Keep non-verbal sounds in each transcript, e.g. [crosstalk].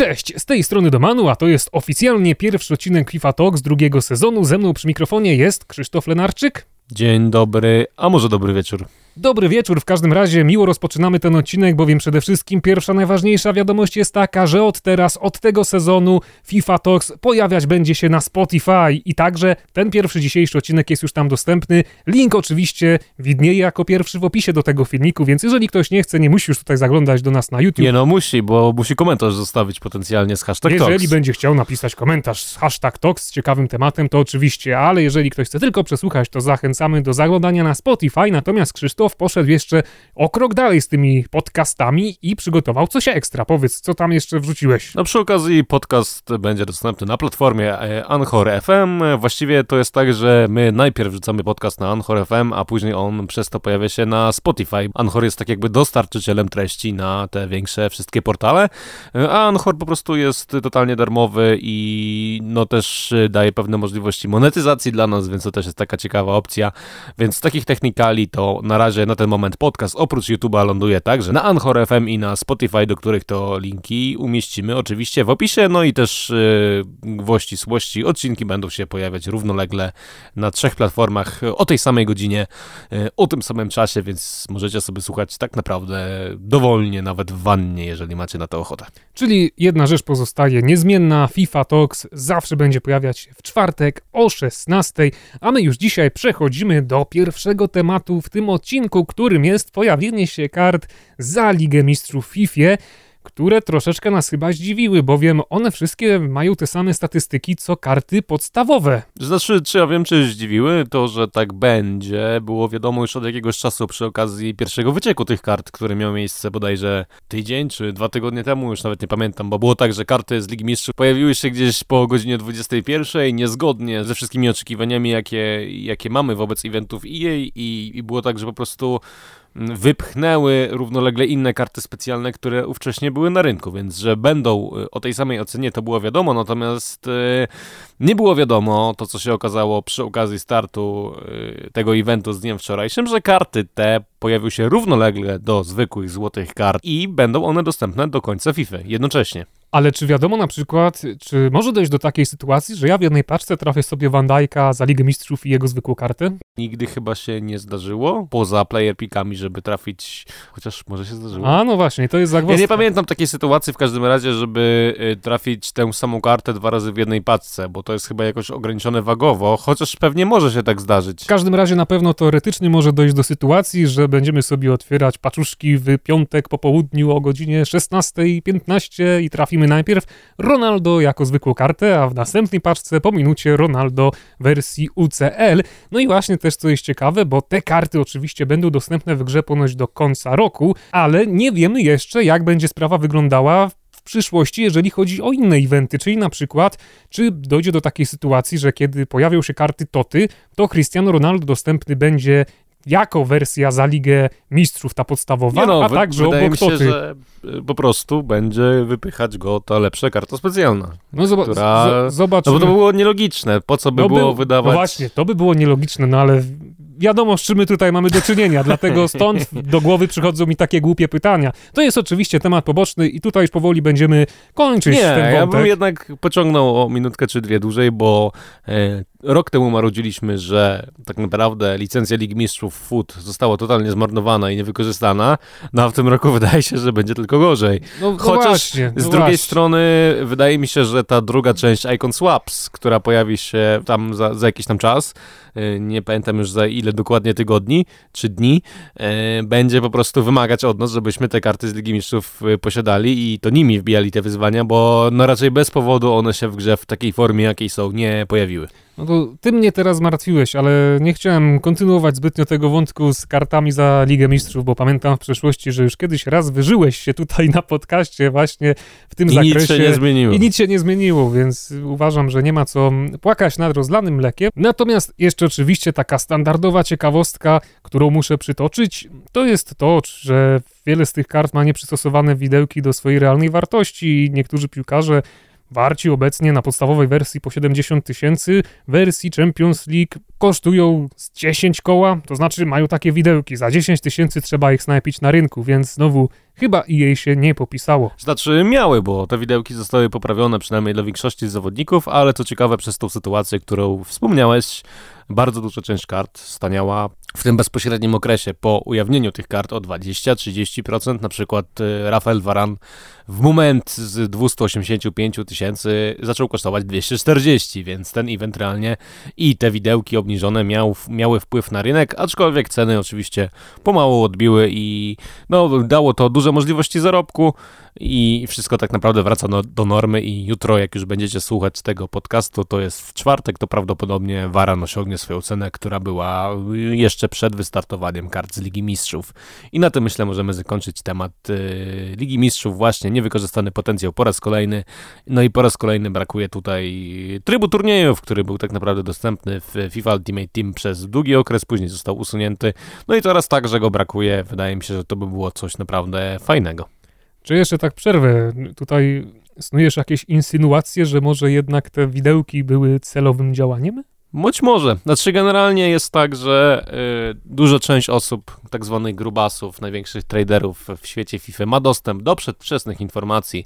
Cześć, z tej strony Domanu, a to jest oficjalnie pierwszy odcinek FIFA Talks drugiego sezonu. Ze mną przy mikrofonie jest Krzysztof Lenarczyk. Dzień dobry, a może dobry wieczór. Dobry wieczór, w każdym razie miło rozpoczynamy ten odcinek, bowiem przede wszystkim pierwsza najważniejsza wiadomość jest taka, że od teraz, od tego sezonu FIFA Talks pojawiać będzie się na Spotify i także ten pierwszy dzisiejszy odcinek jest już tam dostępny. Link oczywiście widnieje jako pierwszy w opisie do tego filmiku, więc jeżeli ktoś nie chce, nie musi już tutaj zaglądać do nas na YouTube. Nie no, musi, bo musi komentarz zostawić potencjalnie z hashtag Jeżeli Talks. będzie chciał napisać komentarz z hashtag Talks z ciekawym tematem, to oczywiście, ale jeżeli ktoś chce tylko przesłuchać, to zachęcamy do zaglądania na Spotify, natomiast Krzysztof poszedł jeszcze o krok dalej z tymi podcastami i przygotował coś ekstra. Powiedz, co tam jeszcze wrzuciłeś? No przy okazji podcast będzie dostępny na platformie e, Anchor FM. Właściwie to jest tak, że my najpierw wrzucamy podcast na Anchor FM, a później on przez to pojawia się na Spotify. Anchor jest tak jakby dostarczycielem treści na te większe wszystkie portale, e, a Anchor po prostu jest totalnie darmowy i no też daje pewne możliwości monetyzacji dla nas, więc to też jest taka ciekawa opcja. Więc z takich technikali to na razie na ten moment podcast oprócz YouTube'a ląduje także na Anchor FM i na Spotify, do których to linki umieścimy oczywiście w opisie, no i też yy, gwoli ścisłości odcinki będą się pojawiać równolegle na trzech platformach o tej samej godzinie, yy, o tym samym czasie, więc możecie sobie słuchać tak naprawdę dowolnie, nawet w wannie, jeżeli macie na to ochotę. Czyli jedna rzecz pozostaje niezmienna, FIFA Talks zawsze będzie pojawiać się w czwartek o 16, a my już dzisiaj przechodzimy do pierwszego tematu w tym odcinku, którym jest pojawienie się kart za Ligę Mistrzów FIFA które troszeczkę nas chyba zdziwiły, bowiem one wszystkie mają te same statystyki co karty podstawowe. Znaczy, czy ja wiem, czy zdziwiły to, że tak będzie, było wiadomo już od jakiegoś czasu przy okazji pierwszego wycieku tych kart, który miał miejsce bodajże tydzień czy dwa tygodnie temu, już nawet nie pamiętam, bo było tak, że karty z Ligi Mistrzów pojawiły się gdzieś po godzinie 21, niezgodnie ze wszystkimi oczekiwaniami, jakie, jakie mamy wobec eventów EA i, i było tak, że po prostu wypchnęły równolegle inne karty specjalne, które ówcześnie były na rynku, więc że będą y, o tej samej ocenie to było wiadomo, natomiast y, nie było wiadomo to, co się okazało przy okazji startu y, tego eventu z dniem wczorajszym, że karty te pojawią się równolegle do zwykłych złotych kart i będą one dostępne do końca FIFA jednocześnie. Ale czy wiadomo na przykład, czy może dojść do takiej sytuacji, że ja w jednej paczce trafię sobie Van Dijk'a za Ligę Mistrzów i jego zwykłą kartę? Nigdy chyba się nie zdarzyło, poza player pickami, żeby trafić, chociaż może się zdarzyło. A no właśnie, to jest zagwozdka. Ja nie pamiętam takiej sytuacji w każdym razie, żeby y, trafić tę samą kartę dwa razy w jednej paczce, bo to jest chyba jakoś ograniczone wagowo, chociaż pewnie może się tak zdarzyć. W każdym razie na pewno teoretycznie może dojść do sytuacji, że będziemy sobie otwierać paczuszki w piątek po południu o godzinie 16.15 i trafimy najpierw Ronaldo jako zwykłą kartę, a w następnej paczce po minucie Ronaldo wersji UCL. No i właśnie też co jest ciekawe, bo te karty oczywiście będą dostępne w grze ponoć do końca roku, ale nie wiemy jeszcze jak będzie sprawa wyglądała w przyszłości, jeżeli chodzi o inne eventy, czyli na przykład, czy dojdzie do takiej sytuacji, że kiedy pojawią się karty Toty, to Cristiano Ronaldo dostępny będzie jako wersja za Ligę Mistrzów, ta podstawowa, no, a także obok się, Toty. że y, po prostu będzie wypychać go ta lepsza karta specjalna. No zoba- która-. No bo to było nielogiczne. Po co by No było był- wydawać... No właśnie, to by było nielogiczne, no ale wiadomo, z czym my tutaj mamy do czynienia, dlatego [laughs] stąd do głowy przychodzą mi takie głupie pytania. To jest oczywiście temat poboczny i tutaj już powoli będziemy kończyć Nie, ten ja wątek. bym jednak pociągnął o minutkę czy dwie dłużej, bo e, rok temu marudziliśmy, że tak naprawdę licencja Ligi Mistrzów Foot została totalnie zmarnowana i niewykorzystana, no a w tym roku [laughs] wydaje się, że będzie tylko gorzej. No, no Chociaż właśnie, no z drugiej właśnie. strony wydaje mi się, że ta druga część Icon Swaps, która pojawi się tam za, za jakiś tam czas, e, nie pamiętam już za ile dokładnie tygodni czy dni, e, będzie po prostu wymagać od nas, żebyśmy te karty z Ligi Mistrzów e, posiadali i to nimi wbijali te wyzwania, bo no raczej bez powodu one się w grze w takiej formie, jakiej są, nie pojawiły. No to ty mnie teraz zmartwiłeś, ale nie chciałem kontynuować zbytnio tego wątku z kartami za Ligę Mistrzów, bo pamiętam w przeszłości, że już kiedyś raz wyżyłeś się tutaj na podcaście właśnie w tym I zakresie. nic się nie zmieniło. I nic się nie zmieniło, więc uważam, że nie ma co płakać nad rozlanym mlekiem. Natomiast jeszcze oczywiście taka standardowa ciekawostka, którą muszę przytoczyć, to jest to, że wiele z tych kart ma nieprzystosowane widełki do swojej realnej wartości i niektórzy piłkarze warci obecnie na podstawowej wersji po 70 tysięcy, wersji Champions League kosztują z 10 koła, to znaczy mają takie widełki, za 10 tysięcy trzeba ich snajpić na rynku, więc znowu chyba i jej się nie popisało. Znaczy miały, bo te widełki zostały poprawione przynajmniej dla większości zawodników, ale co ciekawe przez tą sytuację, którą wspomniałeś, bardzo duża część kart staniała w tym bezpośrednim okresie po ujawnieniu tych kart o 20-30%, na przykład y, Rafael Varan w moment z 285 tysięcy zaczął kosztować 240, więc ten event realnie i te widełki obniżone miał, miały wpływ na rynek, aczkolwiek ceny oczywiście pomału odbiły i no, dało to duże możliwości zarobku i wszystko tak naprawdę wraca do, do normy i jutro, jak już będziecie słuchać tego podcastu, to jest w czwartek, to prawdopodobnie Varan osiągnie swoją cenę, która była jeszcze przed wystartowaniem kart z Ligi Mistrzów. I na tym myślę możemy zakończyć temat y, Ligi Mistrzów, właśnie niewykorzystany potencjał po raz kolejny. No i po raz kolejny brakuje tutaj trybu turniejów, który był tak naprawdę dostępny w FIFA Ultimate Team przez długi okres, później został usunięty. No i teraz także go brakuje. Wydaje mi się, że to by było coś naprawdę fajnego. Czy jeszcze tak przerwę? Tutaj snujesz jakieś insynuacje, że może jednak te widełki były celowym działaniem? Być może. Znaczy generalnie jest tak, że y, duża część osób, tak zwanych grubasów, największych traderów w świecie FIFA ma dostęp do przedwczesnych informacji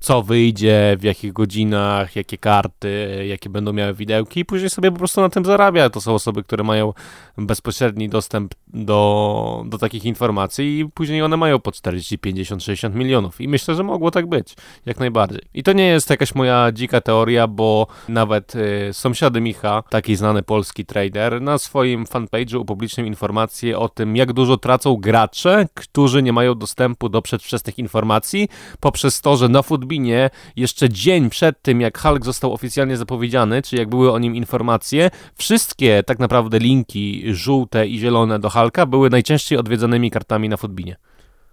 co wyjdzie, w jakich godzinach, jakie karty, jakie będą miały widełki i później sobie po prostu na tym zarabia. To są osoby, które mają bezpośredni dostęp do, do takich informacji i później one mają po 40, 50, 60 milionów i myślę, że mogło tak być, jak najbardziej. I to nie jest jakaś moja dzika teoria, bo nawet y, sąsiady Micha, taki znany polski trader, na swoim fanpage'u upublicznił informację o tym, jak dużo tracą gracze, którzy nie mają dostępu do przedwczesnych informacji poprzez to, że na futbol Lubinie jeszcze dzień przed tym, jak Hulk został oficjalnie zapowiedziany, czy jak były o nim informacje, wszystkie tak naprawdę linki żółte i zielone do Hulka były najczęściej odwiedzanymi kartami na Footbinie.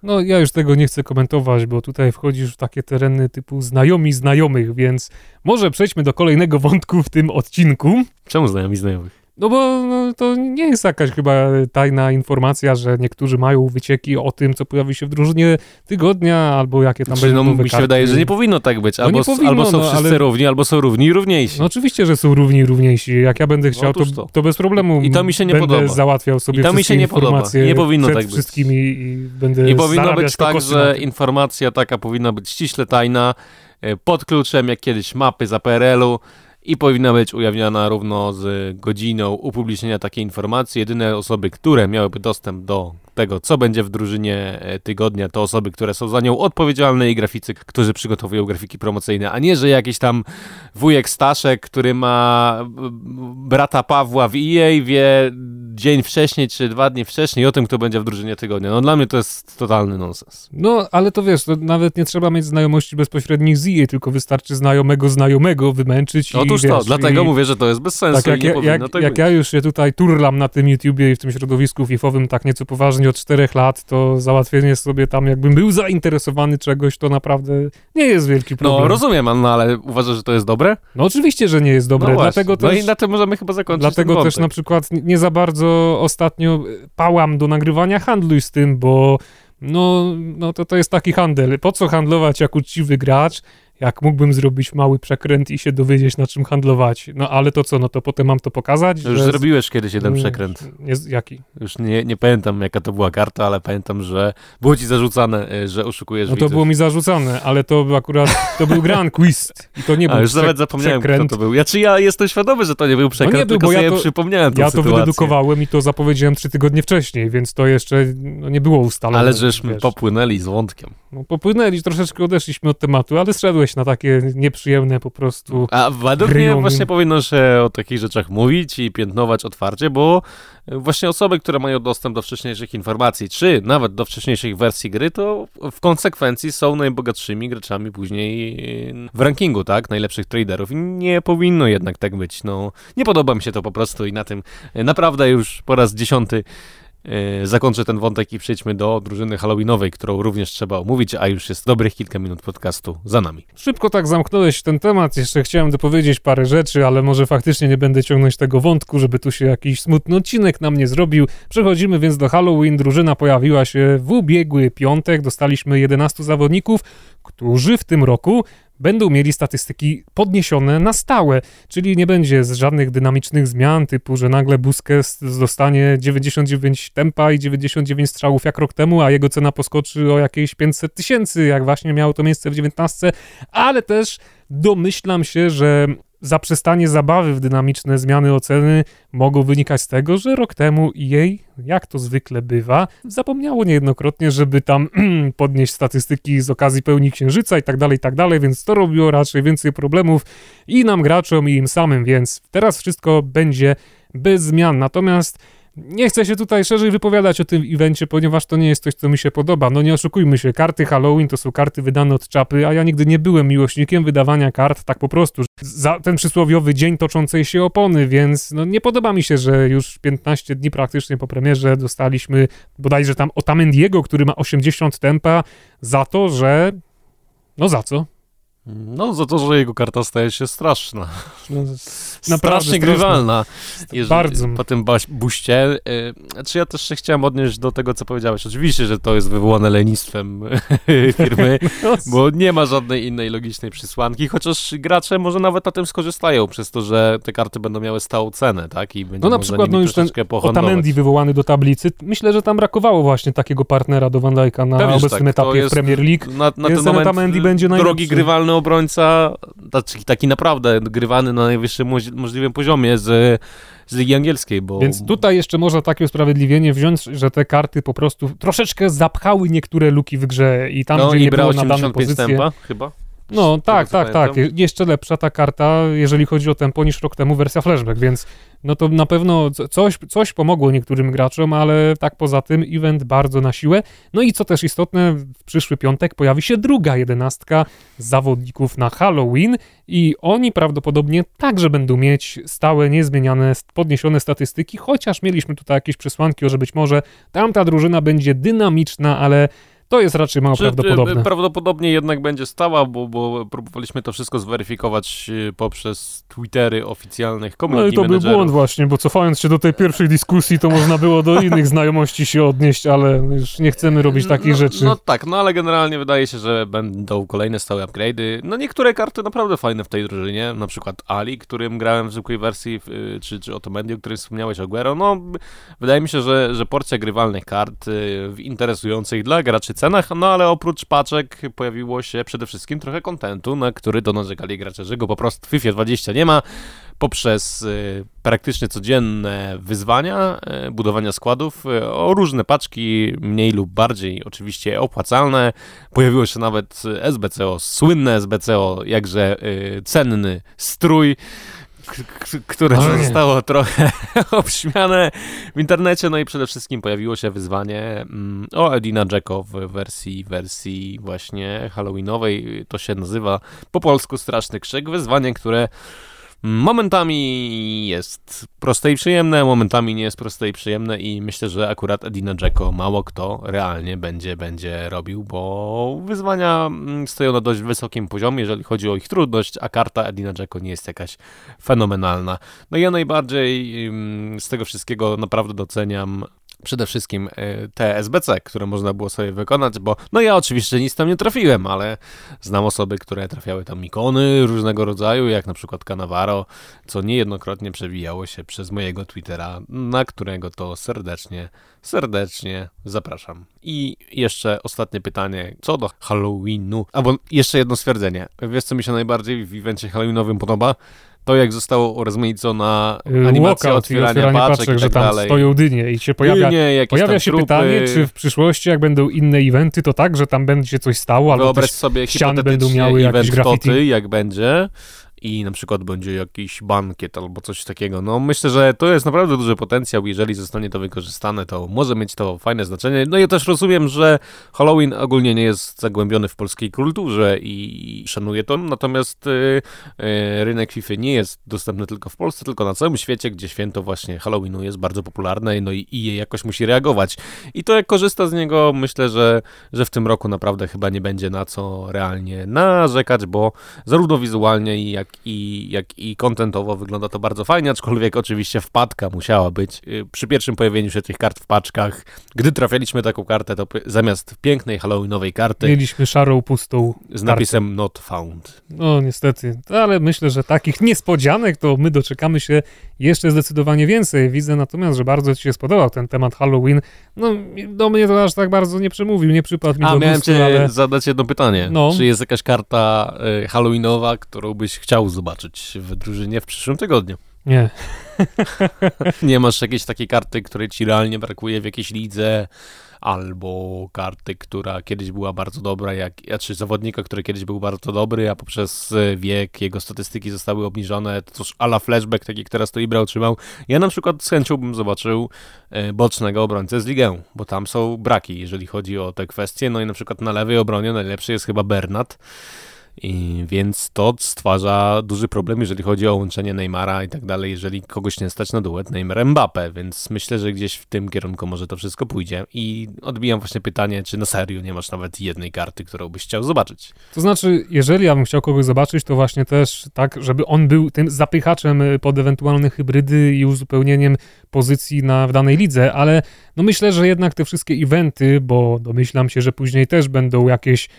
No, ja już tego nie chcę komentować, bo tutaj wchodzisz w takie tereny typu znajomi znajomych, więc może przejdźmy do kolejnego wątku w tym odcinku. Czemu znajomi znajomych? No bo no, to nie jest jakaś chyba tajna informacja, że niektórzy mają wycieki o tym, co pojawi się w drużynie tygodnia, albo jakie tam znaczy, będą no, mi się wydaje, że nie powinno tak być. No albo, powinno, albo są no, wszyscy ale... równi, albo są równi i równiejsi. No oczywiście, że są równi i równiejsi. Jak ja będę chciał, to, to. to, bez problemu I to mi się nie będę podoba. załatwiał sobie I to mi się nie podoba. Nie powinno tak być. wszystkimi i będę Nie powinno być tak, że informacja taka powinna być ściśle tajna, e, pod kluczem, jak kiedyś mapy za PRL-u, i powinna być ujawniana równo z godziną upublicznienia takiej informacji. Jedyne osoby, które miałyby dostęp do tego, co będzie w drużynie e, tygodnia, to osoby, które są za nią odpowiedzialne i graficy, którzy przygotowują grafiki promocyjne, a nie, że jakiś tam wujek Staszek, który ma brata Pawła w EA, wie dzień wcześniej czy dwa dni wcześniej o tym, kto będzie w drużynie tygodnia. No dla mnie to jest totalny nonsens. No, ale to wiesz, to nawet nie trzeba mieć znajomości bezpośrednich z EA, tylko wystarczy znajomego znajomego wymęczyć i Otóż wiesz, to, dlatego i... mówię, że to jest bez sensu tak, jak, i nie jak, jak ja już się tutaj turlam na tym YouTubie i w tym środowisku FIFA-owym tak nieco poważnie od czterech lat, to załatwienie sobie tam, jakbym był zainteresowany czegoś, to naprawdę nie jest wielki problem. No rozumiem, no ale uważasz, że to jest dobre? No oczywiście, że nie jest dobre, no dlatego też... No i na tym możemy chyba zakończyć Dlatego też na przykład nie za bardzo ostatnio pałam do nagrywania handluj z tym, bo no, no to, to jest taki handel. Po co handlować jak uczciwy gracz, jak mógłbym zrobić mały przekręt i się dowiedzieć, na czym handlować. No ale to co, no to potem mam to pokazać? Już że... zrobiłeś kiedyś jeden przekręt. Nie, jaki? Już nie, nie pamiętam, jaka to była karta, ale pamiętam, że było ci zarzucane, e, że oszukujesz No to widzów. było mi zarzucane, ale to akurat, to był Grand Quiz i to nie był A już nawet zapomniałem, przekręt. kto to był. Ja, czy ja jestem świadomy, że to nie był przekręt, no nie był, tylko bo ja to, przypomniałem Ja to sytuację. wydedukowałem i to zapowiedziałem trzy tygodnie wcześniej, więc to jeszcze no, nie było ustalone. Ale żeśmy wiesz. popłynęli z wątkiem. No, popłynęli, troszeczkę odeszliśmy od tematu, ale zszedłeś na takie nieprzyjemne po prostu. A według mnie właśnie powinno się o takich rzeczach mówić i piętnować otwarcie, bo właśnie osoby, które mają dostęp do wcześniejszych informacji, czy nawet do wcześniejszych wersji gry, to w konsekwencji są najbogatszymi graczami później w rankingu, tak? Najlepszych traderów. I nie powinno jednak tak być. No, nie podoba mi się to po prostu i na tym naprawdę już po raz dziesiąty zakończę ten wątek i przejdźmy do drużyny halloweenowej, którą również trzeba omówić, a już jest dobrych kilka minut podcastu za nami. Szybko tak zamknąłeś ten temat, jeszcze chciałem dopowiedzieć parę rzeczy, ale może faktycznie nie będę ciągnąć tego wątku, żeby tu się jakiś smutny odcinek nam nie zrobił. Przechodzimy więc do Halloween. Drużyna pojawiła się w ubiegły piątek, dostaliśmy 11 zawodników, którzy w tym roku będą mieli statystyki podniesione na stałe, czyli nie będzie z żadnych dynamicznych zmian, typu, że nagle Busquets dostanie 99 tempa i 99 strzałów jak rok temu, a jego cena poskoczy o jakieś 500 tysięcy, jak właśnie miało to miejsce w 19, ale też domyślam się, że zaprzestanie zabawy w dynamiczne zmiany oceny mogą wynikać z tego, że rok temu jej, jak to zwykle bywa, zapomniało niejednokrotnie, żeby tam [clears throat] podnieść statystyki z okazji pełni księżyca i tak dalej, i tak dalej, więc to robiło raczej więcej problemów i nam graczom, i im samym, więc teraz wszystko będzie bez zmian. Natomiast nie chcę się tutaj szerzej wypowiadać o tym evencie, ponieważ to nie jest coś, co mi się podoba. No nie oszukujmy się, karty Halloween to są karty wydane od czapy, a ja nigdy nie byłem miłośnikiem wydawania kart tak po prostu. Za ten przysłowiowy dzień toczącej się opony, więc no nie podoba mi się, że już 15 dni praktycznie po premierze dostaliśmy bodajże tam Otamendiego, który ma 80 tempa, za to, że... No za co? No, za to, że jego karta staje się straszna. No, [laughs] strasznie grywalna. Jeżeli, Bardzo. Po tym buście. Yy, czy ja też się chciałem odnieść do tego, co powiedziałeś. Oczywiście, że to jest wywołane lenistwem [laughs] firmy, [laughs] bo nie ma żadnej innej logicznej przysłanki, chociaż gracze może nawet na tym skorzystają, przez to, że te karty będą miały stałą cenę, tak? I będzie no na przykład, no już ten Otamendi wywołany do tablicy, myślę, że tam brakowało właśnie takiego partnera do Van Dijk'a na Pewnie, obecnym tak. etapie w Premier League. Na, na ten moment Otamendi będzie najlepszy. drogi grywalny obrońca, taki, taki naprawdę grywany na najwyższym możliwym poziomie z, z Ligi Angielskiej. Bo... Więc tutaj jeszcze można takie usprawiedliwienie wziąć, że te karty po prostu troszeczkę zapchały niektóre luki w grze i tam, no, gdzie nie było na dane pozycje... Tempa, chyba? No, tak, tak, tak. Jeszcze lepsza ta karta, jeżeli chodzi o tempo, niż rok temu wersja flashback, więc no to na pewno coś, coś pomogło niektórym graczom, ale tak poza tym event bardzo na siłę. No i co też istotne, w przyszły piątek pojawi się druga jedenastka zawodników na Halloween i oni prawdopodobnie także będą mieć stałe, niezmieniane, podniesione statystyki, chociaż mieliśmy tutaj jakieś przesłanki, że być może tamta drużyna będzie dynamiczna, ale to jest raczej mało Czy, prawdopodobne. Prawdopodobnie jednak będzie stała, bo, bo próbowaliśmy to wszystko zweryfikować y, poprzez Twittery oficjalnych community No i to managerów. był błąd właśnie, bo cofając się do tej pierwszej dyskusji, to można było do innych [laughs] znajomości się odnieść, ale już nie chcemy robić takich no, rzeczy. No tak, no ale generalnie wydaje się, że będą kolejne stałe upgrade'y. No niektóre karty naprawdę fajne w tej drużynie, na przykład Ali, którym grałem w zwykłej wersji, y, czy, czy Otomendi, o którym wspomniałeś, Aguero. No wydaje mi się, że, że porcja grywalnych kart y, w interesujących dla graczy cenach, no ale oprócz paczek pojawiło się przede wszystkim trochę kontentu, na który to narzekali gracze, że go po prostu w FIFA 20 nie ma, poprzez y, praktycznie codzienne wyzwania, y, budowania składów y, o różne paczki, mniej lub bardziej oczywiście opłacalne. Pojawiło się nawet SBCO, słynne SBCO, jakże y, cenny strój które zostało trochę [laughs] obśmiane w internecie, no i przede wszystkim pojawiło się wyzwanie mm, o Edina Jacko w wersji, wersji właśnie halloweenowej, to się nazywa po polsku Straszny Krzyk, wyzwanie, które Momentami jest proste i przyjemne, momentami nie jest proste i przyjemne i myślę, że akurat Edina Jacko mało kto realnie będzie, będzie robił, bo wyzwania mm, stoją na dość wysokim poziomie, jeżeli chodzi o ich trudność, a karta Edina Jacko nie jest jakaś fenomenalna. No ja najbardziej mm, z tego wszystkiego naprawdę doceniam przede wszystkim e, te SBC, które można było sobie wykonać, bo no ja oczywiście nic tam nie trafiłem, ale znam osoby, które trafiały tam ikony różnego rodzaju, jak na przykład Canavaro, co niejednokrotnie przewijało się przez mojego Twittera, na którego to serdecznie, serdecznie zapraszam. I jeszcze ostatnie pytanie, co do Halloweenu, albo jeszcze jedno stwierdzenie. Wiesz, co mi się najbardziej w evencie Halloweenowym podoba? To jak zostało urozmaicona y, animacja Walkout otwierania, otwierania paczek, paczek i tak że tam dalej. stoją dynie i się pojawia, dynie, pojawia się trupy. pytanie, czy w przyszłości jak będą inne eventy, to tak, że tam będzie coś stało, albo Wyobraź sobie ściany będą miały jakieś graffiti. jak będzie, i na przykład będzie jakiś bankiet albo coś takiego. No myślę, że to jest naprawdę duży potencjał, jeżeli zostanie to wykorzystane, to może mieć to fajne znaczenie. No ja też rozumiem, że Halloween ogólnie nie jest zagłębiony w polskiej kulturze i szanuję to, natomiast yy, yy, rynek FIFA nie jest dostępny tylko w Polsce, tylko na całym świecie, gdzie święto właśnie Halloweenu jest bardzo popularne no i, i jakoś musi reagować. I to jak korzysta z niego, myślę, że, że w tym roku naprawdę chyba nie będzie na co realnie narzekać, bo zarówno wizualnie i jak jak i, jak i kontentowo wygląda to bardzo fajnie, aczkolwiek oczywiście wpadka musiała być. Y, przy pierwszym pojawieniu się tych kart w paczkach, gdy trafialiśmy taką kartę, to zamiast pięknej halloweenowej karty... Mieliśmy szarą, pustą Z napisem kartę. not found. No niestety, ale myślę, że takich niespodzianek to my doczekamy się jeszcze zdecydowanie więcej. Widzę natomiast, że bardzo ci się spodobał ten temat Halloween. No do mnie to aż tak bardzo nie przemówił, nie przypadł mi A, do miałem gustu, cię ale... zadać jedno pytanie. No. Czy jest jakaś karta y, halloweenowa, którą byś chciał zobaczyć w drużynie w przyszłym tygodniu? Nie. [laughs] nie masz jakiejś takiej karty, której ci realnie brakuje w jakiejś lidze, albo karty, która kiedyś była bardzo dobra, jak, czy zawodnika, który kiedyś był bardzo dobry, a poprzez wiek jego statystyki zostały obniżone, to też ala flashback, taki, który teraz to Ibra otrzymał. Ja na przykład z chęcią bym zobaczył e, bocznego obrońcę z ligę, bo tam są braki, jeżeli chodzi o te kwestie, no i na przykład na lewej obronie najlepszy jest chyba Bernat, i więc to stwarza duży problem, jeżeli chodzi o łączenie Neymara i tak dalej, jeżeli kogoś nie stać na duet Neymar Mbappe, więc myślę, że gdzieś w tym kierunku może to wszystko pójdzie. I odbijam właśnie pytanie, czy na serio nie masz nawet jednej karty, którą byś chciał zobaczyć. To znaczy, jeżeli ja bym chciał kogoś zobaczyć, to właśnie też tak, żeby on był tym zapychaczem pod ewentualne hybrydy i uzupełnieniem pozycji na, w danej lidze, ale no myślę, że jednak te wszystkie eventy, bo domyślam się, że później też będą jakieś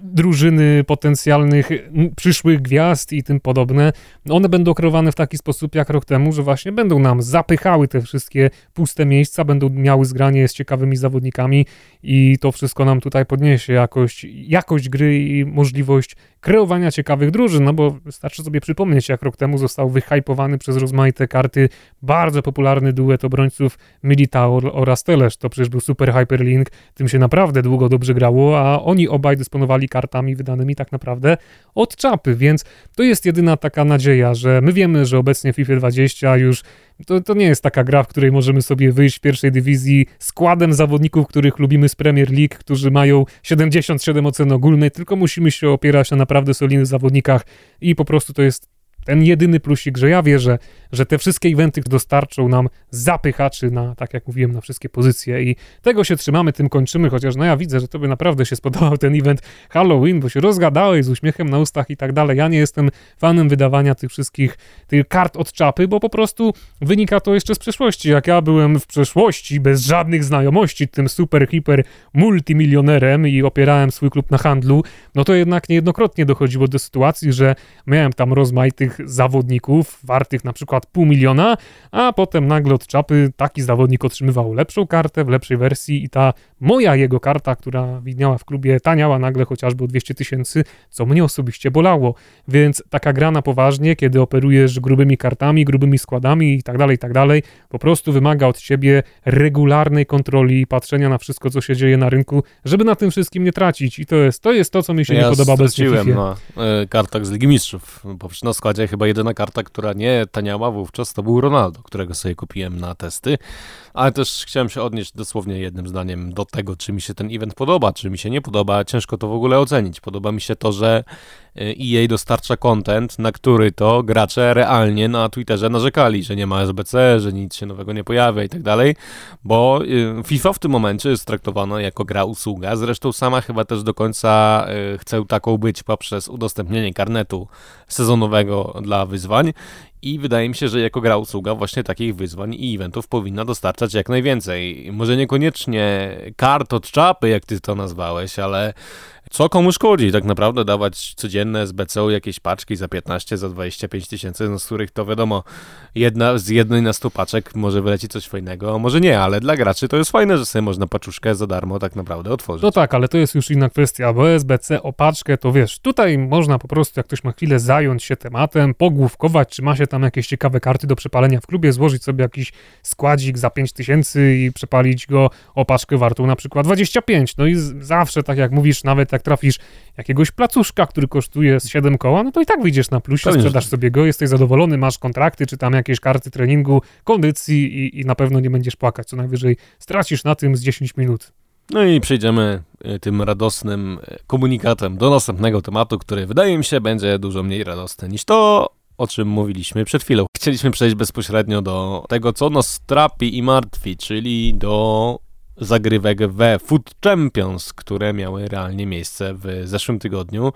drużyny potencjalnych przyszłych gwiazd i tym podobne, one będą kreowane w taki sposób jak rok temu, że właśnie będą nam zapychały te wszystkie puste miejsca, będą miały zgranie z ciekawymi zawodnikami i to wszystko nam tutaj podniesie jakość, jakość gry i możliwość kreowania ciekawych drużyn, no bo wystarczy sobie przypomnieć, jak rok temu został wyhypowany przez rozmaite karty bardzo popularny duet obrońców Militao oraz Telesz. To przecież był super hyperlink, tym się naprawdę długo dobrze grało, a oni obaj dysponowali kartami wydanymi tak naprawdę od czapy, więc to jest jedyna taka nadzieja, że my wiemy, że obecnie FIFA 20 już to, to nie jest taka gra, w której możemy sobie wyjść w pierwszej dywizji składem zawodników, których lubimy z Premier League, którzy mają 77 ocen ogólnej, tylko musimy się opierać na naprawdę solidnych zawodnikach i po prostu to jest ten jedyny plusik, że ja wierzę, że te wszystkie eventy dostarczą nam zapychaczy na, tak jak mówiłem, na wszystkie pozycje i tego się trzymamy, tym kończymy, chociaż no ja widzę, że tobie naprawdę się spodobał ten event Halloween, bo się rozgadałeś z uśmiechem na ustach i tak dalej. Ja nie jestem fanem wydawania tych wszystkich tych kart od czapy, bo po prostu wynika to jeszcze z przeszłości. Jak ja byłem w przeszłości bez żadnych znajomości tym super, hiper multimilionerem i opierałem swój klub na handlu, no to jednak niejednokrotnie dochodziło do sytuacji, że miałem tam rozmaitych zawodników wartych na przykład pół miliona, a potem nagle od czapy taki zawodnik otrzymywał lepszą kartę w lepszej wersji i ta moja jego karta, która widniała w klubie, taniała nagle chociażby o 200 tysięcy, co mnie osobiście bolało. Więc taka gra na poważnie, kiedy operujesz grubymi kartami, grubymi składami i tak dalej, i tak dalej, po prostu wymaga od ciebie regularnej kontroli i patrzenia na wszystko, co się dzieje na rynku, żeby na tym wszystkim nie tracić. I to jest to, jest to co mi się ja nie podoba bez na y, kartach z Ligi Mistrzów, bo na składzie chyba jedyna karta, która nie taniała wówczas to był Ronaldo, którego sobie kupiłem na testy, ale też chciałem się odnieść dosłownie jednym zdaniem do tego, czy mi się ten event podoba, czy mi się nie podoba, ciężko to w ogóle ocenić. Podoba mi się to, że EA y, dostarcza content, na który to gracze realnie na Twitterze narzekali, że nie ma SBC, że nic się nowego nie pojawia i tak dalej, bo y, FIFA w tym momencie jest traktowana jako gra usługa, zresztą sama chyba też do końca y, chce taką być poprzez udostępnienie karnetu sezonowego dla wyzwań i wydaje mi się, że jako gra usługa właśnie takich wyzwań i eventów powinna dostarczać jak najwięcej. Może niekoniecznie kart od czapy, jak ty to nazwałeś, ale co komu szkodzi tak naprawdę dawać codzienne z BCO jakieś paczki za 15, za 25 tysięcy, no z których to wiadomo, jedna, z jednej na 100 paczek może wyleci coś fajnego, a może nie, ale dla graczy to jest fajne, że sobie można paczuszkę za darmo tak naprawdę otworzyć. No tak, ale to jest już inna kwestia, bo SBC o paczkę to wiesz, tutaj można po prostu, jak ktoś ma chwilę zająć się tematem, pogłówkować, czy ma się tam jakieś ciekawe karty do przepalenia w klubie, złożyć sobie jakiś składzik za 5 tysięcy i przepalić go o paczkę wartą na przykład 25. No i zawsze, tak jak mówisz, nawet jak trafisz jakiegoś placuszka, który kosztuje 7 koła, no to i tak wyjdziesz na plusie, Pewnie. sprzedasz sobie go, jesteś zadowolony, masz kontrakty, czy tam jakieś karty treningu, kondycji i, i na pewno nie będziesz płakać. Co najwyżej stracisz na tym z 10 minut. No i przejdziemy e, tym radosnym e, komunikatem do następnego tematu, który wydaje mi się będzie dużo mniej radosny niż to, o czym mówiliśmy przed chwilą. Chcieliśmy przejść bezpośrednio do tego, co nas trapi i martwi, czyli do zagrywek we Food Champions, które miały realnie miejsce w zeszłym tygodniu,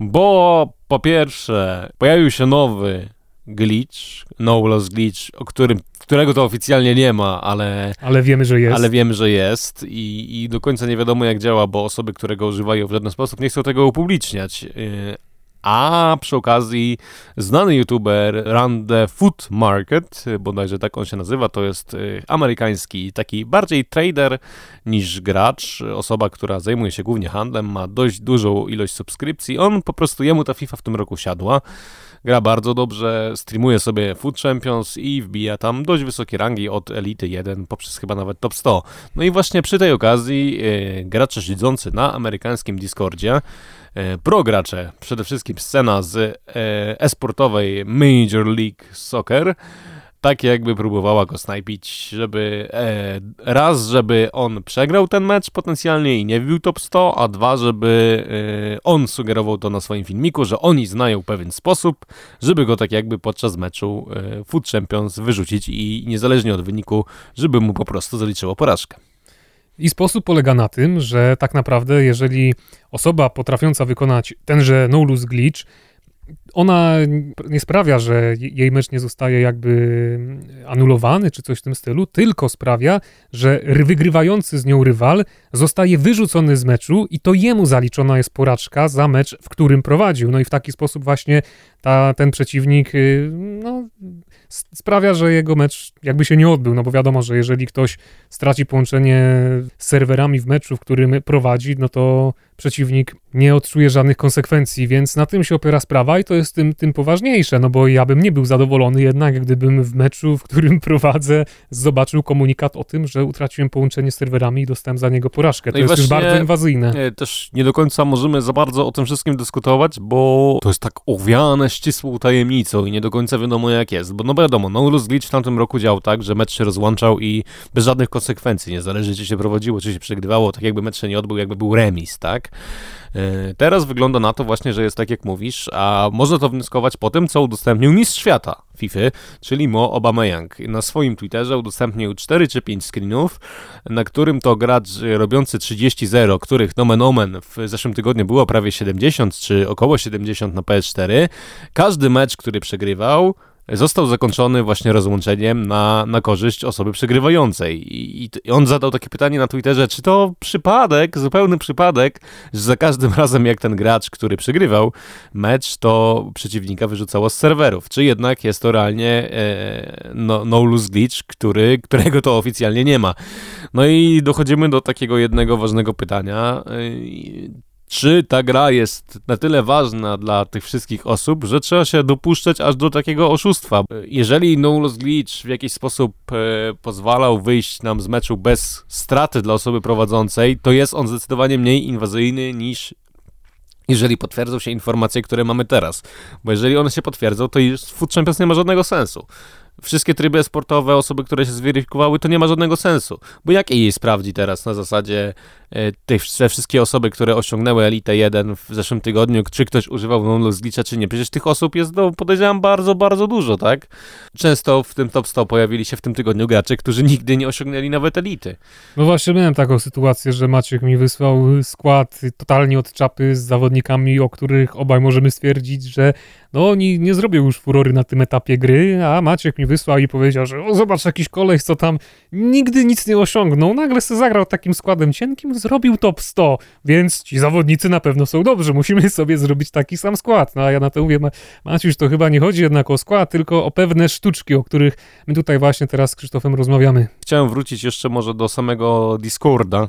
bo po pierwsze, pojawił się nowy glitch, no loss glitch, o którym, którego to oficjalnie nie ma, ale... Ale wiemy, że jest. Ale wiemy, że jest i, i do końca nie wiadomo jak działa, bo osoby, które go używają w żaden sposób nie chcą tego upubliczniać. Y, a przy okazji znany youtuber the Food Market, bodajże tak on się nazywa, to jest y, amerykański taki bardziej trader niż gracz, osoba, która zajmuje się głównie handlem, ma dość dużą ilość subskrypcji, on po prostu, jemu ta FIFA w tym roku siadła, gra bardzo dobrze, streamuje sobie Food Champions i wbija tam dość wysokie rangi od Elity 1 poprzez chyba nawet top 100. No i właśnie przy tej okazji yy, gracze siedzący na amerykańskim Discordzie E, pro gracze, przede wszystkim scena z e, esportowej Major League Soccer, tak jakby próbowała go snajpić, żeby e, raz, żeby on przegrał ten mecz potencjalnie i nie wbił top 100, a dwa, żeby e, on sugerował to na swoim filmiku, że oni znają pewien sposób, żeby go tak jakby podczas meczu e, Food Champions wyrzucić i niezależnie od wyniku, żeby mu po prostu zaliczyło porażkę. I sposób polega na tym, że tak naprawdę, jeżeli osoba potrafiąca wykonać tenże no-lose glitch ona nie sprawia, że jej mecz nie zostaje jakby anulowany czy coś w tym stylu, tylko sprawia, że wygrywający z nią rywal zostaje wyrzucony z meczu i to jemu zaliczona jest porażka za mecz, w którym prowadził. No i w taki sposób właśnie ta, ten przeciwnik y, no, sprawia, że jego mecz jakby się nie odbył, no bo wiadomo, że jeżeli ktoś straci połączenie z serwerami w meczu, w którym prowadzi, no to przeciwnik nie odczuje żadnych konsekwencji, więc na tym się opiera sprawa i to jest tym, tym poważniejsze, no bo ja bym nie był zadowolony jednak, gdybym w meczu, w którym [laughs] prowadzę, zobaczył komunikat o tym, że utraciłem połączenie z serwerami i dostałem za niego porażkę. To no jest już bardzo inwazyjne. Nie, też nie do końca możemy za bardzo o tym wszystkim dyskutować, bo to jest tak owiane ścisłą tajemnicą i nie do końca wiadomo jak jest, bo no wiadomo, no Glitch w tamtym roku działał tak, że mecz się rozłączał i bez żadnych konsekwencji, niezależnie czy się prowadziło, czy się przegrywało, tak jakby mecz się nie odbył, jakby był remis, tak? E, teraz wygląda na to właśnie, że jest tak jak mówisz, a można to wnioskować po tym, co udostępnił mistrz świata FIFA, czyli Mo Obameyang. Na swoim Twitterze udostępnił 4 czy 5 screenów, na którym to gracz robiący 30-0, których nomen omen w zeszłym tygodniu było prawie 70 czy około 70 na PS4, każdy mecz, który przegrywał, został zakończony właśnie rozłączeniem na, na korzyść osoby przegrywającej. I, I, on zadał takie pytanie na Twitterze, czy to przypadek, zupełny przypadek, że za każdym [laughs] razem jak ten gracz, który przegrywał mecz, to przeciwnika wyrzucało z serwerów, czy jednak jest to realnie e, no, no lose glitch, który, którego to oficjalnie nie ma. No i dochodzimy do takiego jednego ważnego pytania, e, czy ta gra jest na tyle ważna dla tych wszystkich osób, że trzeba się dopuszczać aż do takiego oszustwa. Jeżeli No Loss Glitch w jakiś sposób e, pozwalał wyjść nam z meczu bez straty dla osoby prowadzącej, to jest on zdecydowanie mniej inwazyjny niż jeżeli potwierdzą się informacje, które mamy teraz. Bo jeżeli one się potwierdzą, to już Food Champions nie ma żadnego sensu wszystkie tryby sportowe, osoby, które się zweryfikowały, to nie ma żadnego sensu. Bo jak jej sprawdzi teraz na zasadzie e, te, te wszystkie osoby, które osiągnęły Elite 1 w zeszłym tygodniu, czy ktoś używał non Glitcha, czy nie? Przecież tych osób jest, no, podejrzewam, bardzo, bardzo dużo, tak? Często w tym top 100 pojawili się w tym tygodniu gracze, którzy nigdy nie osiągnęli nawet Elity. No właśnie miałem taką sytuację, że Maciek mi wysłał skład totalnie od czapy z zawodnikami, o których obaj możemy stwierdzić, że no oni nie zrobią już furory na tym etapie gry, a Maciek mi wysłał i powiedział, że o, zobacz jakiś koleś, co tam nigdy nic nie osiągnął, nagle se zagrał takim składem cienkim, zrobił top 100, więc ci zawodnicy na pewno są dobrzy, musimy sobie zrobić taki sam skład. No a ja na to mówię, Maciuś, to chyba nie chodzi jednak o skład, tylko o pewne sztuczki, o których my tutaj właśnie teraz z Krzysztofem rozmawiamy. Chciałem wrócić jeszcze może do samego Discorda,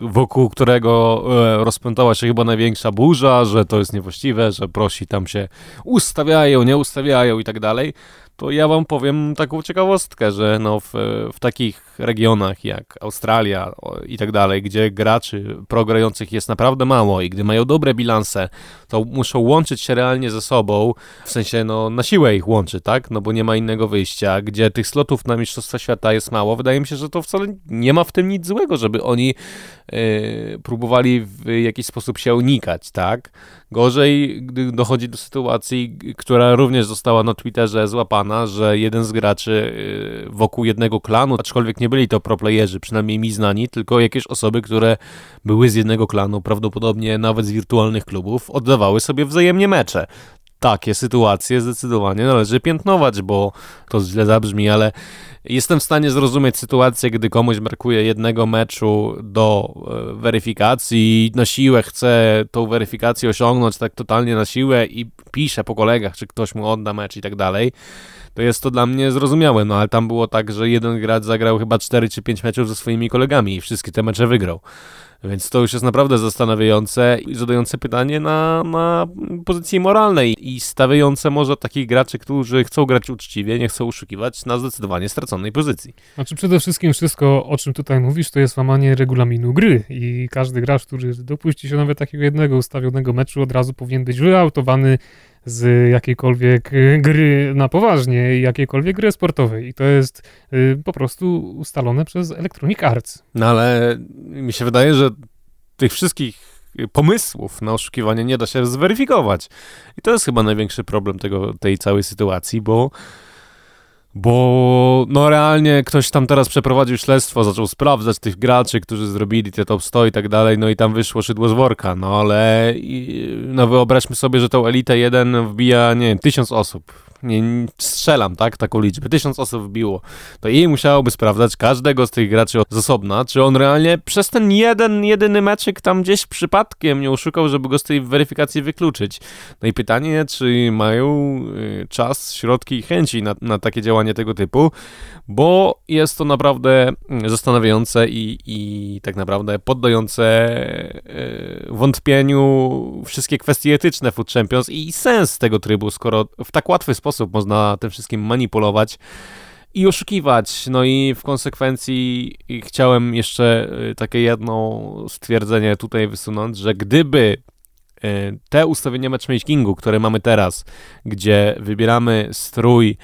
wokół którego e, rozpętała się chyba największa burza, że to jest niewłaściwe, że prosi tam się ustawiają, nie ustawiają i tak dalej to ja wam powiem taką ciekawostkę, że no w, w takich regionach jak Australia i tak dalej, gdzie graczy progrających jest naprawdę mało i gdy mają dobre bilanse, to muszą łączyć się realnie ze sobą, w sensie no na siłę ich łączy, tak? No bo nie ma innego wyjścia, gdzie tych slotów na Mistrzostwa Świata jest mało. Wydaje mi się, że to wcale nie ma w tym nic złego, żeby oni próbowali w jakiś sposób się unikać, tak? Gorzej, gdy dochodzi do sytuacji, która również została na Twitterze złapana, że jeden z graczy yy, wokół jednego klanu, aczkolwiek nie byli to proplayerzy, przynajmniej mi znani, tylko jakieś osoby, które były z jednego klanu, prawdopodobnie nawet z wirtualnych klubów, oddawały sobie wzajemnie mecze takie sytuacje zdecydowanie należy piętnować, bo to źle zabrzmi, ale jestem w stanie zrozumieć sytuację, gdy komuś brakuje jednego meczu do e, weryfikacji i na siłę chce tą weryfikację osiągnąć tak totalnie na siłę i pisze po kolegach, czy ktoś mu odda mecz i tak dalej to jest to dla mnie zrozumiałe, no ale tam było tak, że jeden gracz zagrał chyba 4 czy 5 meczów ze swoimi kolegami i wszystkie te mecze wygrał. Więc to już jest naprawdę zastanawiające i zadające pytanie na, na pozycji moralnej i stawiające może takich graczy, którzy chcą grać uczciwie, nie chcą oszukiwać na zdecydowanie straconej pozycji. Znaczy przede wszystkim wszystko, o czym tutaj mówisz, to jest łamanie regulaminu gry i każdy gracz, który dopuści się nawet takiego jednego ustawionego meczu, od razu powinien być wyautowany z jakiejkolwiek y, gry na poważnie, jakiejkolwiek gry sportowej. I to jest y, po prostu ustalone przez Electronic Arts. No ale mi się wydaje, że tych wszystkich pomysłów na oszukiwanie nie da się zweryfikować. I to jest chyba największy problem tego, tej całej sytuacji, bo bo no realnie ktoś tam teraz przeprowadził śledztwo, zaczął sprawdzać tych graczy, którzy zrobili te top 100 i tak dalej, no i tam wyszło szydło z worka, no ale no wyobraźmy sobie, że tą Elitę 1 wbija, nie wiem, tysiąc osób nie, strzelam, tak, taką liczbę, tysiąc osób wbiło, to jej musiałoby sprawdzać każdego z tych graczy z osobna, czy on realnie przez ten jeden, jedyny meczyk tam gdzieś przypadkiem nie oszukał, żeby go z tej weryfikacji wykluczyć. No i pytanie, czy mają y, czas, środki i chęci na, na takie działanie tego typu, bo jest to naprawdę mm, zastanawiające i, i tak naprawdę poddające y, wątpieniu wszystkie kwestie etyczne Food Champions i sens tego trybu, skoro w tak łatwy sposób sposób można tym wszystkim manipulować i oszukiwać. No i w konsekwencji chciałem jeszcze y, takie jedno stwierdzenie tutaj wysunąć, że gdyby y, te ustawienia matchmakingu, które mamy teraz, gdzie wybieramy strój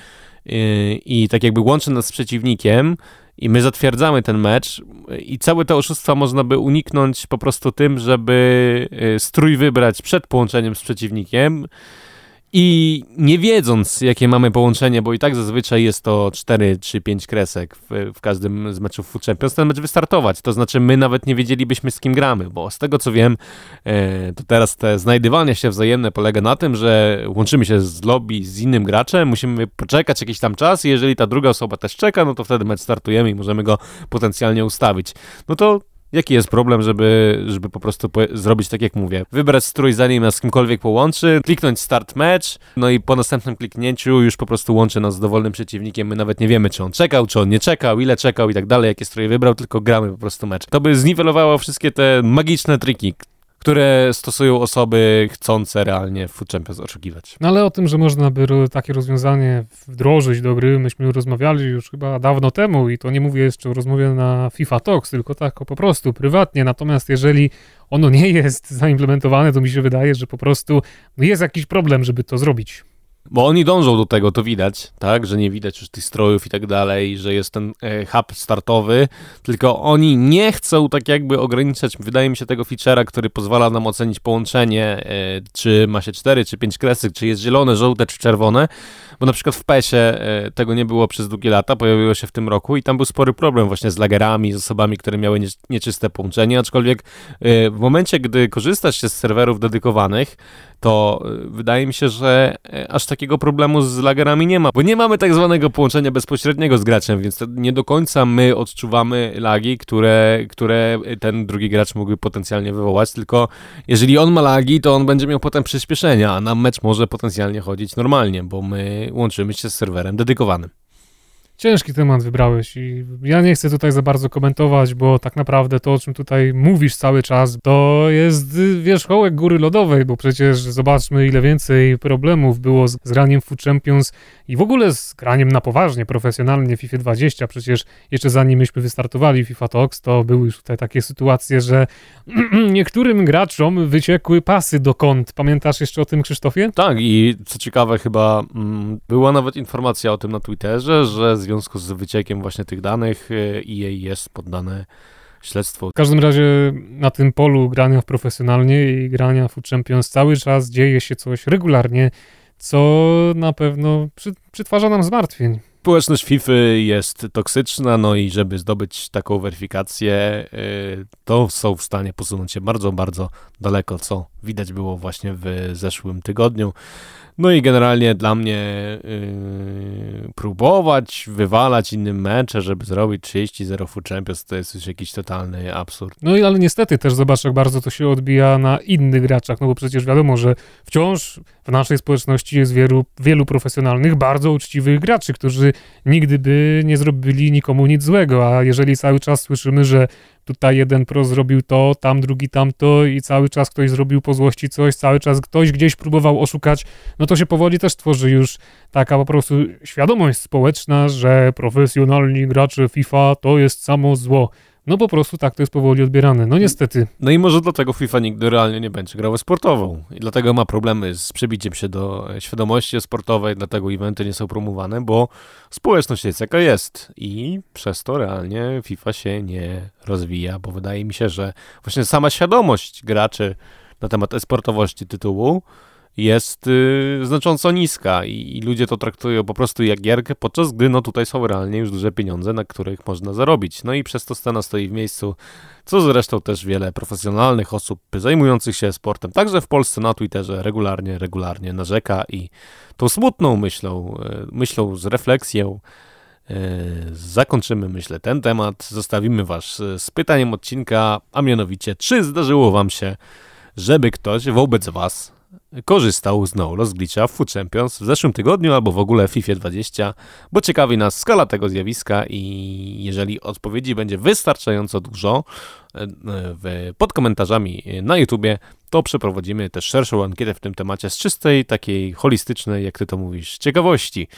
y, i tak jakby łączy nas z przeciwnikiem, i my zatwierdzamy ten mecz i całe te oszustwa można by uniknąć po prostu tym, żeby strój wybrać przed połączeniem z przeciwnikiem, i nie wiedząc, jakie mamy połączenie, bo i tak zazwyczaj jest to 4 czy 5 kresek w, w każdym z meczów Food Champions, ten mecz wystartować. To znaczy, my nawet nie wiedzielibyśmy, z kim gramy, bo z tego co wiem, e, to teraz te znajdywanie się wzajemne polega na tym, że łączymy się z lobby z innym graczem, musimy poczekać jakiś tam czas i jeżeli ta druga osoba też czeka, no to wtedy mecz startujemy i możemy go potencjalnie ustawić. No to Jaki jest problem, żeby, żeby po prostu po zrobić tak jak mówię? Wybrać strój zanim nas z kimkolwiek połączy, kliknąć start match, no i po następnym kliknięciu już po prostu łączy nas z dowolnym przeciwnikiem. My nawet nie wiemy, czy on czekał, czy on nie czekał, ile czekał i tak dalej, jakie stroje wybrał, tylko gramy po prostu mecz. To by zniwelowało wszystkie te magiczne triki, które stosują osoby chcące realnie Food Champions oszukiwać. No ale o tym, że można by takie rozwiązanie wdrożyć do gry, myśmy rozmawiali już chyba dawno temu i to nie mówię jeszcze o rozmowie na FIFA Talks, tylko tak po prostu prywatnie. Natomiast jeżeli ono nie jest zaimplementowane, to mi się wydaje, że po prostu jest jakiś problem, żeby to zrobić. Bo oni dążą do tego, to widać, tak, że nie widać już tych strojów i tak dalej, że jest ten e, hub startowy, tylko oni nie chcą tak jakby ograniczać, wydaje mi się, tego feature'a, który pozwala nam ocenić połączenie, e, czy ma się 4 czy 5 kresek, czy jest zielone, żółte czy czerwone, bo na przykład w PESie e, tego nie było przez długie lata, pojawiło się w tym roku i tam był spory problem właśnie z lagerami, z osobami, które miały nieczyste połączenie, aczkolwiek w momencie, gdy korzystasz się z serwerów dedykowanych, to wydaje mi się, że aż tak takiego problemu z lagerami nie ma, bo nie mamy tak zwanego połączenia bezpośredniego z graczem, więc nie do końca my odczuwamy lagi, które, które ten drugi gracz mógłby potencjalnie wywołać, tylko jeżeli on ma lagi, to on będzie miał potem przyspieszenia, a nam mecz może potencjalnie chodzić normalnie, bo my łączymy się z serwerem dedykowanym. Ciężki temat wybrałeś i ja nie chcę tutaj za bardzo komentować, bo tak naprawdę to, o czym tutaj mówisz cały czas, to jest wierzchołek góry lodowej, bo przecież zobaczmy, ile więcej problemów było z, z graniem Food Champions i w ogóle z graniem na poważnie, profesjonalnie FIFA 20. Przecież jeszcze zanim myśmy wystartowali FIFA Talks, to były już tutaj takie sytuacje, że [clears throat] niektórym graczom wyciekły pasy do kont. Pamiętasz jeszcze o tym, Krzysztofie? Tak i co ciekawe chyba mm, była nawet informacja o tym na Twitterze, że z związku z wyciekiem właśnie tych danych EA jest poddane śledztwo. W każdym razie na tym polu grania w profesjonalnie i grania w Food Champions cały czas dzieje się coś regularnie, co na pewno przy, przytwarza nam zmartwień. Społeczność FIFA jest toksyczna, no i żeby zdobyć taką weryfikację, y, to są w stanie posunąć się bardzo, bardzo daleko, co widać było właśnie w zeszłym tygodniu. No i generalnie dla mnie yy, próbować wywalać innym mecze, żeby zrobić 30-0 Food Champions, to jest już jakiś totalny absurd. No i ale niestety też zobacz, jak bardzo to się odbija na innych graczach, no bo przecież wiadomo, że wciąż w naszej społeczności jest wielu, wielu profesjonalnych, bardzo uczciwych graczy, którzy nigdy by nie zrobili nikomu nic złego, a jeżeli cały czas słyszymy, że tutaj jeden pro zrobił to, tam drugi tamto i cały czas ktoś zrobił po złości coś, cały czas ktoś gdzieś próbował oszukać, no to się powoli też tworzy już taka po prostu świadomość społeczna, że profesjonalni gracze FIFA to jest samo zło. No po prostu tak to jest powoli odbierane. No niestety. No i może dlatego FIFA nigdy realnie nie będzie grał sportową. I dlatego ma problemy z przebiciem się do świadomości sportowej, dlatego eventy nie są promowane, bo społeczność jest jaka jest. I przez to realnie FIFA się nie rozwija, bo wydaje mi się, że właśnie sama świadomość graczy na temat esportowości tytułu jest y, znacząco niska i, ludzie to traktują po prostu jak gierkę, podczas gdy no tutaj są realnie już duże pieniądze, na których można zarobić. No i przez to scena stoi w miejscu, co zresztą też wiele profesjonalnych osób zajmujących się sportem, także w Polsce na Twitterze regularnie, regularnie narzeka i tą smutną myślą, y, myślą z refleksją y, zakończymy, myślę, ten temat. Zostawimy Was z pytaniem odcinka, a mianowicie, czy zdarzyło Wam się, żeby ktoś wobec Was korzystał z no loss glitcha w Food Champions w zeszłym tygodniu albo w ogóle w FIFA 20, bo ciekawi nas skala tego zjawiska i jeżeli odpowiedzi będzie wystarczająco dużo e, w, pod komentarzami na YouTubie, to przeprowadzimy też szerszą ankietę w tym temacie z czystej, takiej holistycznej, jak ty to mówisz, ciekawości.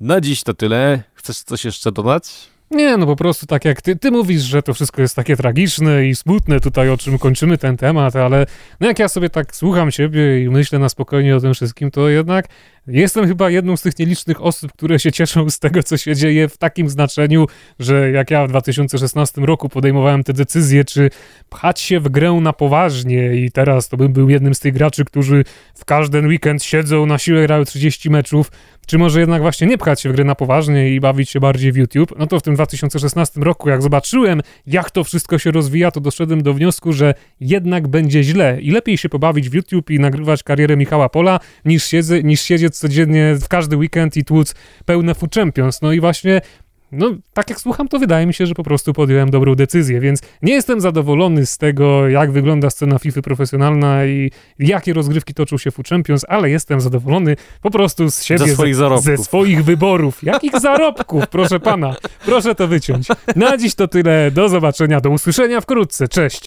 Na dziś to tyle. Chcesz coś jeszcze dodać? Nie, no po prostu tak jak ty, ty mówisz, że to wszystko jest takie tragiczne i smutne tutaj, o czym kończymy ten temat, ale no jak ja sobie tak słucham siebie i myślę na spokojnie o tym wszystkim, to jednak Jestem chyba jedną z tych nielicznych osób, które się cieszą z tego, co się dzieje w takim znaczeniu, że jak ja w 2016 roku podejmowałem te decyzje, czy pchać się w grę na poważnie i teraz to bym był jednym z tych graczy, którzy w każdy weekend siedzą na siłę, grają 30 meczów, czy może jednak właśnie nie pchać się w grę na poważnie i bawić się bardziej w YouTube, no to w tym 2016 roku, jak zobaczyłem, jak to wszystko się rozwija, to doszedłem do wniosku, że jednak będzie źle i lepiej się pobawić w YouTube i nagrywać karierę Michała Pola, niż, siedzę, niż siedzieć codziennie w każdy weekend i tłuc pełne Food Champions. No i właśnie no, tak jak słucham, to wydaje mi się, że po prostu podjąłem dobrą decyzję, więc nie jestem zadowolony z tego, jak wygląda scena FIFA profesjonalna i jakie rozgrywki toczą się w Champions, ale jestem zadowolony po prostu z siebie, ze swoich, ze, ze swoich wyborów. Jakich [laughs] zarobków, proszę pana? Proszę to wyciąć. Na dziś to tyle, do zobaczenia, do usłyszenia wkrótce, cześć!